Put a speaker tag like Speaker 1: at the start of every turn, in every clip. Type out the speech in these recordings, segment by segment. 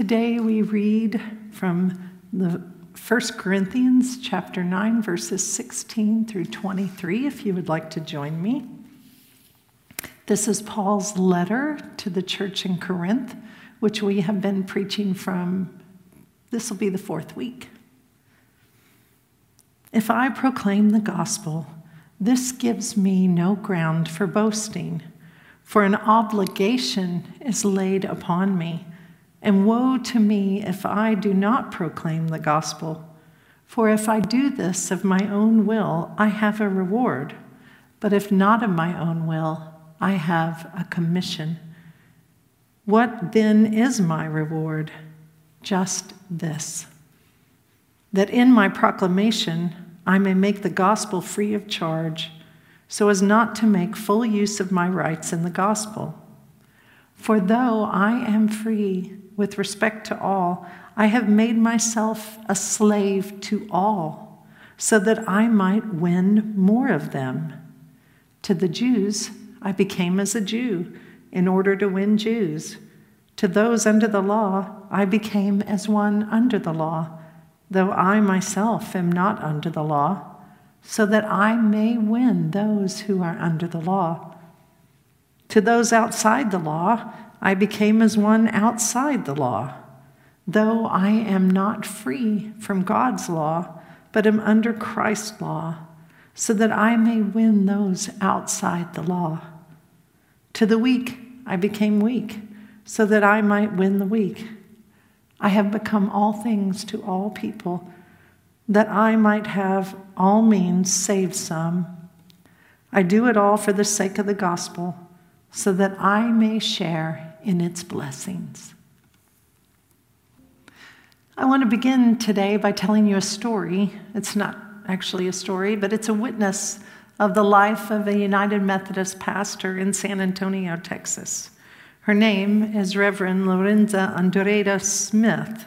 Speaker 1: Today we read from the 1 Corinthians chapter 9 verses 16 through 23 if you would like to join me. This is Paul's letter to the church in Corinth, which we have been preaching from this will be the fourth week. If I proclaim the gospel, this gives me no ground for boasting, for an obligation is laid upon me and woe to me if I do not proclaim the gospel. For if I do this of my own will, I have a reward. But if not of my own will, I have a commission. What then is my reward? Just this that in my proclamation I may make the gospel free of charge, so as not to make full use of my rights in the gospel. For though I am free, with respect to all, I have made myself a slave to all, so that I might win more of them. To the Jews, I became as a Jew in order to win Jews. To those under the law, I became as one under the law, though I myself am not under the law, so that I may win those who are under the law. To those outside the law, I became as one outside the law, though I am not free from God's law, but am under Christ's law, so that I may win those outside the law. To the weak I became weak, so that I might win the weak. I have become all things to all people, that I might have all means save some. I do it all for the sake of the gospel, so that I may share in its blessings. I want to begin today by telling you a story. It's not actually a story, but it's a witness of the life of a United Methodist pastor in San Antonio, Texas. Her name is Reverend Lorenza Andrade Smith.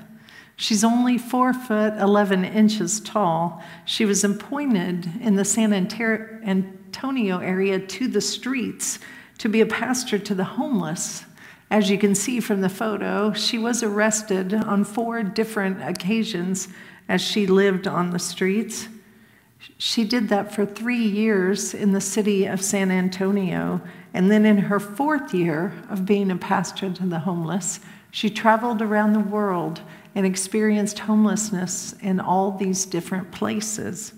Speaker 1: She's only four foot 11 inches tall. She was appointed in the San Antonio area to the streets to be a pastor to the homeless as you can see from the photo, she was arrested on four different occasions as she lived on the streets. She did that for three years in the city of San Antonio. And then in her fourth year of being a pastor to the homeless, she traveled around the world and experienced homelessness in all these different places.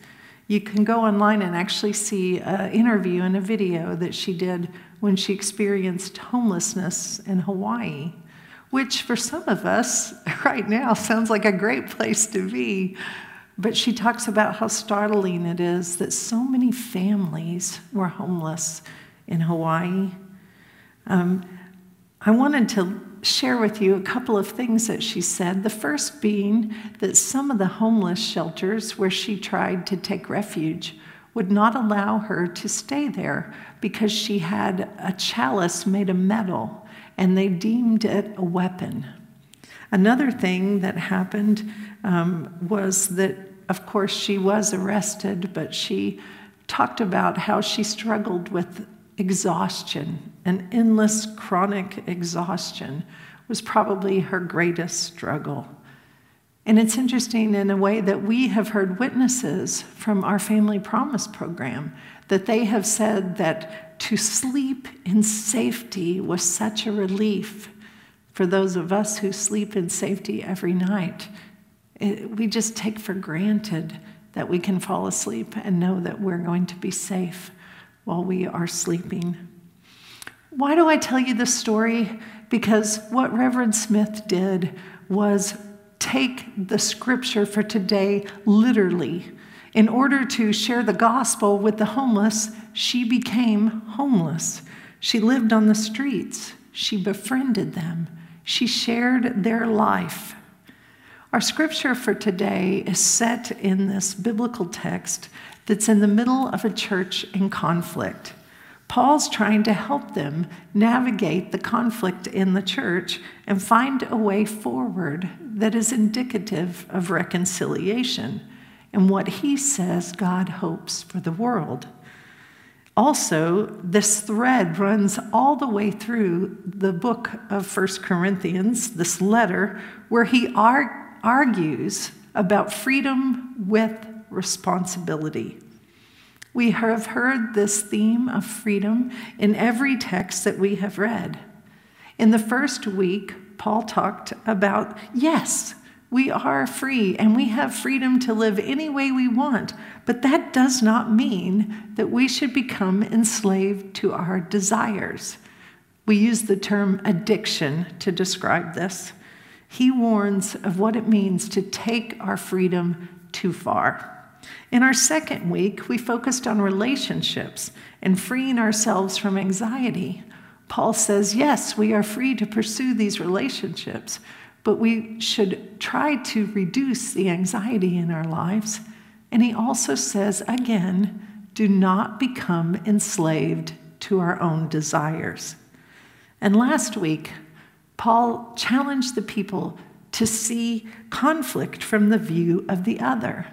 Speaker 1: You can go online and actually see an interview and a video that she did when she experienced homelessness in Hawaii, which for some of us right now sounds like a great place to be. But she talks about how startling it is that so many families were homeless in Hawaii. Um, I wanted to share with you a couple of things that she said. The first being that some of the homeless shelters where she tried to take refuge would not allow her to stay there because she had a chalice made of metal and they deemed it a weapon. Another thing that happened um, was that, of course, she was arrested, but she talked about how she struggled with exhaustion an endless chronic exhaustion was probably her greatest struggle. And it's interesting in a way that we have heard witnesses from our Family Promise program that they have said that to sleep in safety was such a relief for those of us who sleep in safety every night. It, we just take for granted that we can fall asleep and know that we're going to be safe while we are sleeping. Why do I tell you this story? Because what Reverend Smith did was take the scripture for today literally. In order to share the gospel with the homeless, she became homeless. She lived on the streets. She befriended them. She shared their life. Our scripture for today is set in this biblical text that's in the middle of a church in conflict. Paul's trying to help them navigate the conflict in the church and find a way forward that is indicative of reconciliation and what he says God hopes for the world. Also, this thread runs all the way through the book of First Corinthians, this letter, where he ar- argues about freedom with responsibility. We have heard this theme of freedom in every text that we have read. In the first week, Paul talked about yes, we are free and we have freedom to live any way we want, but that does not mean that we should become enslaved to our desires. We use the term addiction to describe this. He warns of what it means to take our freedom too far. In our second week, we focused on relationships and freeing ourselves from anxiety. Paul says, yes, we are free to pursue these relationships, but we should try to reduce the anxiety in our lives. And he also says, again, do not become enslaved to our own desires. And last week, Paul challenged the people to see conflict from the view of the other.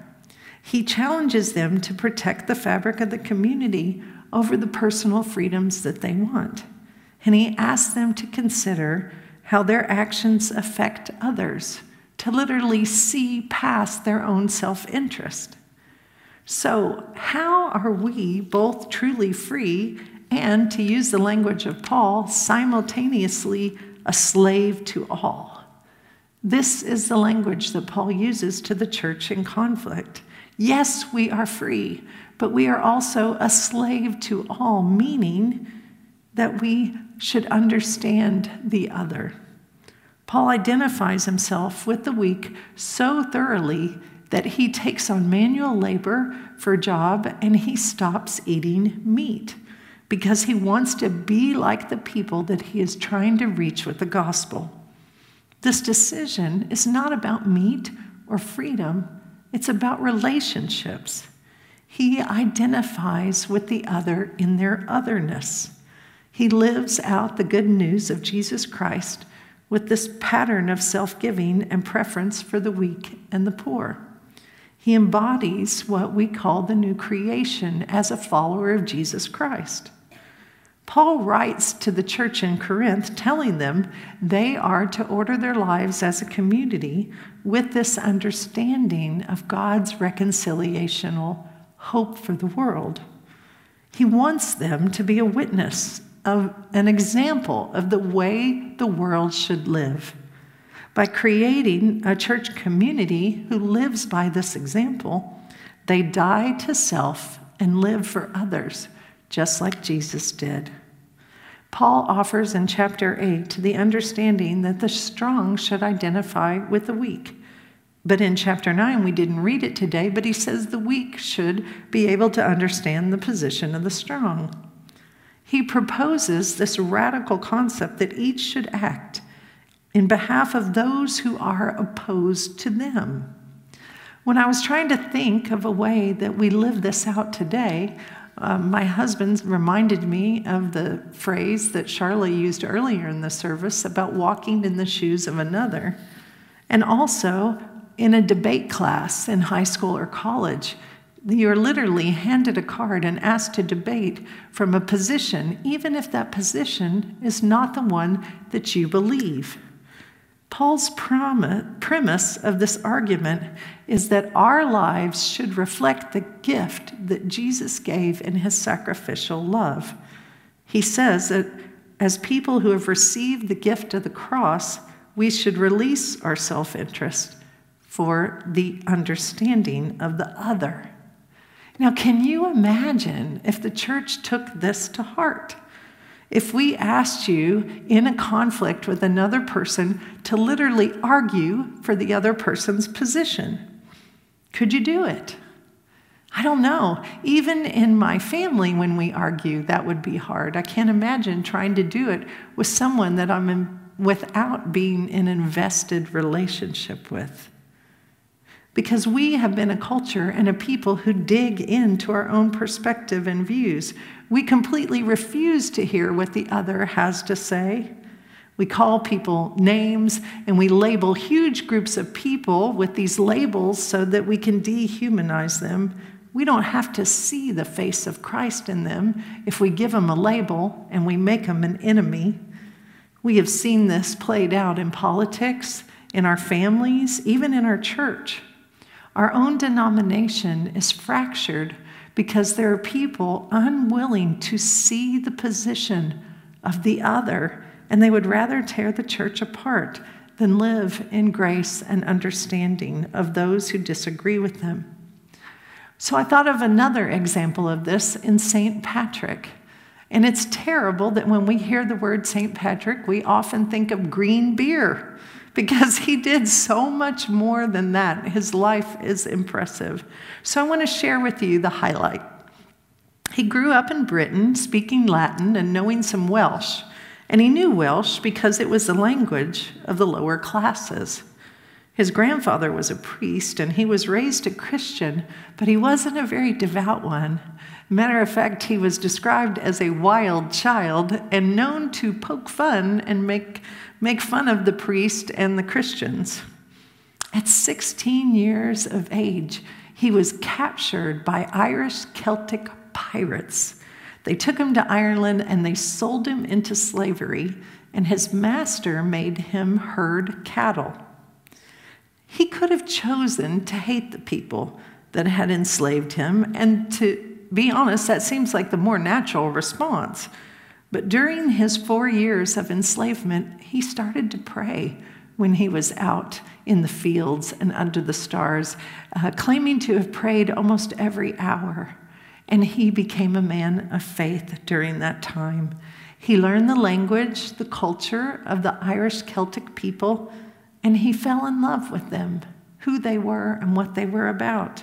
Speaker 1: He challenges them to protect the fabric of the community over the personal freedoms that they want. And he asks them to consider how their actions affect others, to literally see past their own self interest. So, how are we both truly free and, to use the language of Paul, simultaneously a slave to all? This is the language that Paul uses to the church in conflict. Yes, we are free, but we are also a slave to all, meaning that we should understand the other. Paul identifies himself with the weak so thoroughly that he takes on manual labor for a job and he stops eating meat because he wants to be like the people that he is trying to reach with the gospel. This decision is not about meat or freedom, it's about relationships. He identifies with the other in their otherness. He lives out the good news of Jesus Christ with this pattern of self giving and preference for the weak and the poor. He embodies what we call the new creation as a follower of Jesus Christ. Paul writes to the church in Corinth, telling them they are to order their lives as a community with this understanding of God's reconciliational hope for the world. He wants them to be a witness of an example of the way the world should live. By creating a church community who lives by this example, they die to self and live for others, just like Jesus did. Paul offers in chapter 8 the understanding that the strong should identify with the weak. But in chapter 9, we didn't read it today, but he says the weak should be able to understand the position of the strong. He proposes this radical concept that each should act in behalf of those who are opposed to them. When I was trying to think of a way that we live this out today, um, my husband reminded me of the phrase that Charlotte used earlier in the service about walking in the shoes of another. And also, in a debate class in high school or college, you're literally handed a card and asked to debate from a position, even if that position is not the one that you believe. Paul's premise of this argument is that our lives should reflect the gift that Jesus gave in his sacrificial love. He says that as people who have received the gift of the cross, we should release our self interest for the understanding of the other. Now, can you imagine if the church took this to heart? If we asked you in a conflict with another person to literally argue for the other person's position, could you do it? I don't know. Even in my family, when we argue, that would be hard. I can't imagine trying to do it with someone that I'm in, without being in an invested relationship with because we have been a culture and a people who dig into our own perspective and views. We completely refuse to hear what the other has to say. We call people names and we label huge groups of people with these labels so that we can dehumanize them we don't have to see the face of Christ in them if we give them a label and we make them an enemy. We have seen this played out in politics, in our families, even in our church. Our own denomination is fractured because there are people unwilling to see the position of the other, and they would rather tear the church apart than live in grace and understanding of those who disagree with them. So I thought of another example of this in St. Patrick. And it's terrible that when we hear the word St. Patrick, we often think of green beer because he did so much more than that. His life is impressive. So I want to share with you the highlight. He grew up in Britain speaking Latin and knowing some Welsh, and he knew Welsh because it was the language of the lower classes. His grandfather was a priest and he was raised a Christian, but he wasn't a very devout one. Matter of fact, he was described as a wild child and known to poke fun and make make fun of the priest and the Christians. At 16 years of age, he was captured by Irish Celtic pirates. They took him to Ireland and they sold him into slavery, and his master made him herd cattle. He could have chosen to hate the people that had enslaved him, and to be honest, that seems like the more natural response. But during his four years of enslavement, he started to pray when he was out in the fields and under the stars, uh, claiming to have prayed almost every hour. And he became a man of faith during that time. He learned the language, the culture of the Irish Celtic people, and he fell in love with them, who they were, and what they were about.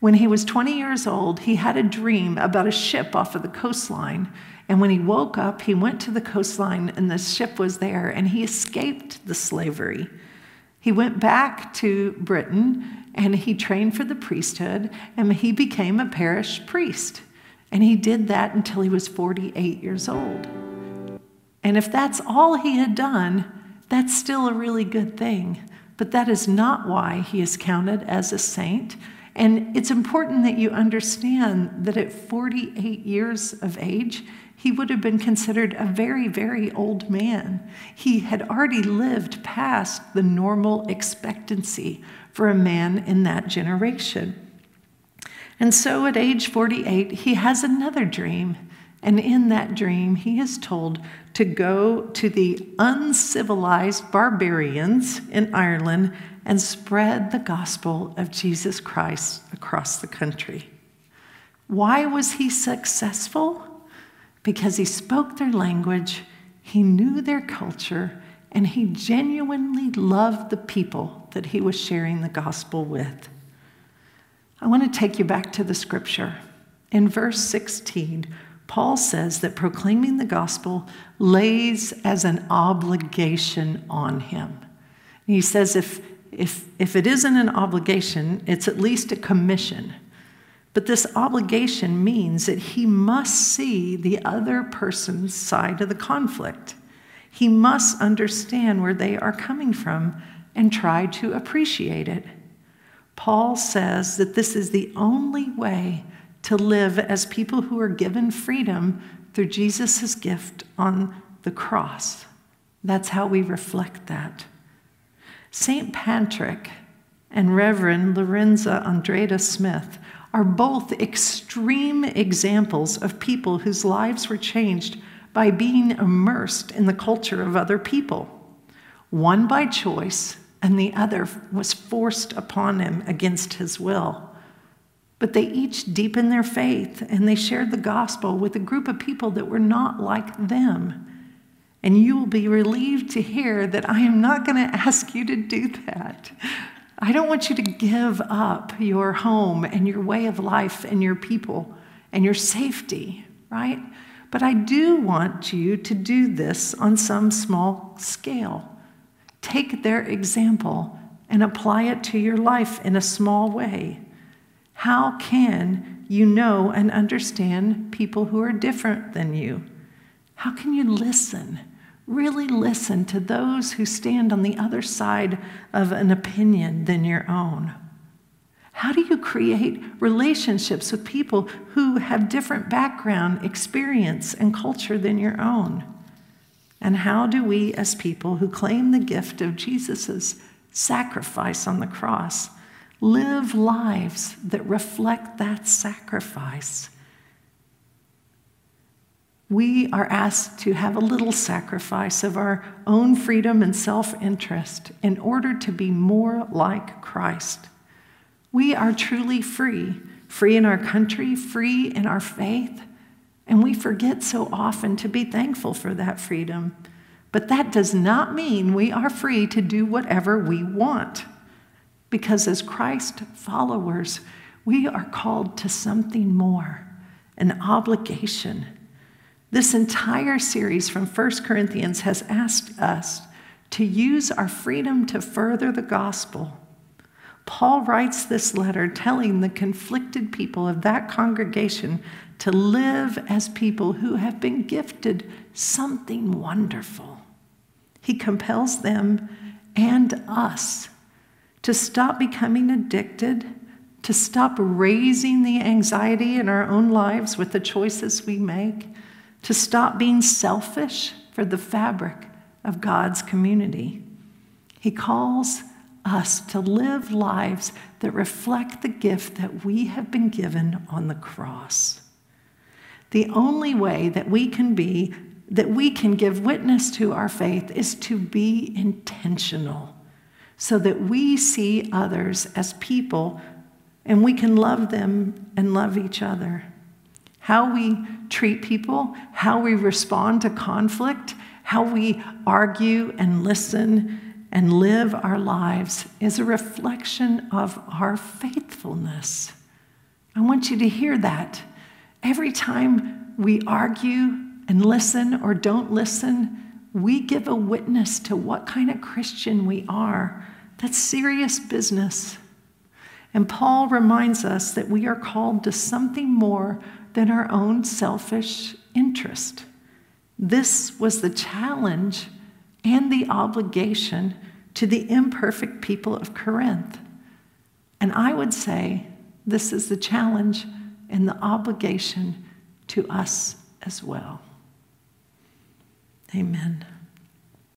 Speaker 1: When he was 20 years old, he had a dream about a ship off of the coastline. And when he woke up, he went to the coastline and the ship was there and he escaped the slavery. He went back to Britain and he trained for the priesthood and he became a parish priest. And he did that until he was 48 years old. And if that's all he had done, that's still a really good thing. But that is not why he is counted as a saint. And it's important that you understand that at 48 years of age, he would have been considered a very, very old man. He had already lived past the normal expectancy for a man in that generation. And so at age 48, he has another dream. And in that dream, he is told to go to the uncivilized barbarians in Ireland and spread the gospel of Jesus Christ across the country. Why was he successful? Because he spoke their language, he knew their culture, and he genuinely loved the people that he was sharing the gospel with. I want to take you back to the scripture. In verse 16, Paul says that proclaiming the gospel lays as an obligation on him. He says if if, if it isn't an obligation, it's at least a commission. But this obligation means that he must see the other person's side of the conflict. He must understand where they are coming from and try to appreciate it. Paul says that this is the only way to live as people who are given freedom through Jesus' gift on the cross. That's how we reflect that. St. Patrick and Reverend Lorenza Andrade Smith are both extreme examples of people whose lives were changed by being immersed in the culture of other people. One by choice, and the other was forced upon him against his will. But they each deepened their faith and they shared the gospel with a group of people that were not like them. And you will be relieved to hear that I am not going to ask you to do that. I don't want you to give up your home and your way of life and your people and your safety, right? But I do want you to do this on some small scale. Take their example and apply it to your life in a small way. How can you know and understand people who are different than you? How can you listen? Really listen to those who stand on the other side of an opinion than your own. How do you create relationships with people who have different background, experience, and culture than your own? And how do we, as people who claim the gift of Jesus' sacrifice on the cross, live lives that reflect that sacrifice? We are asked to have a little sacrifice of our own freedom and self interest in order to be more like Christ. We are truly free, free in our country, free in our faith, and we forget so often to be thankful for that freedom. But that does not mean we are free to do whatever we want. Because as Christ followers, we are called to something more an obligation. This entire series from 1 Corinthians has asked us to use our freedom to further the gospel. Paul writes this letter telling the conflicted people of that congregation to live as people who have been gifted something wonderful. He compels them and us to stop becoming addicted, to stop raising the anxiety in our own lives with the choices we make, to stop being selfish for the fabric of God's community. He calls us to live lives that reflect the gift that we have been given on the cross. The only way that we can be, that we can give witness to our faith is to be intentional so that we see others as people and we can love them and love each other. How we treat people, how we respond to conflict, how we argue and listen and live our lives is a reflection of our faithfulness. I want you to hear that. Every time we argue and listen or don't listen, we give a witness to what kind of Christian we are. That's serious business. And Paul reminds us that we are called to something more than our own selfish interest. This was the challenge and the obligation to the imperfect people of Corinth. And I would say this is the challenge and the obligation to us as well. Amen.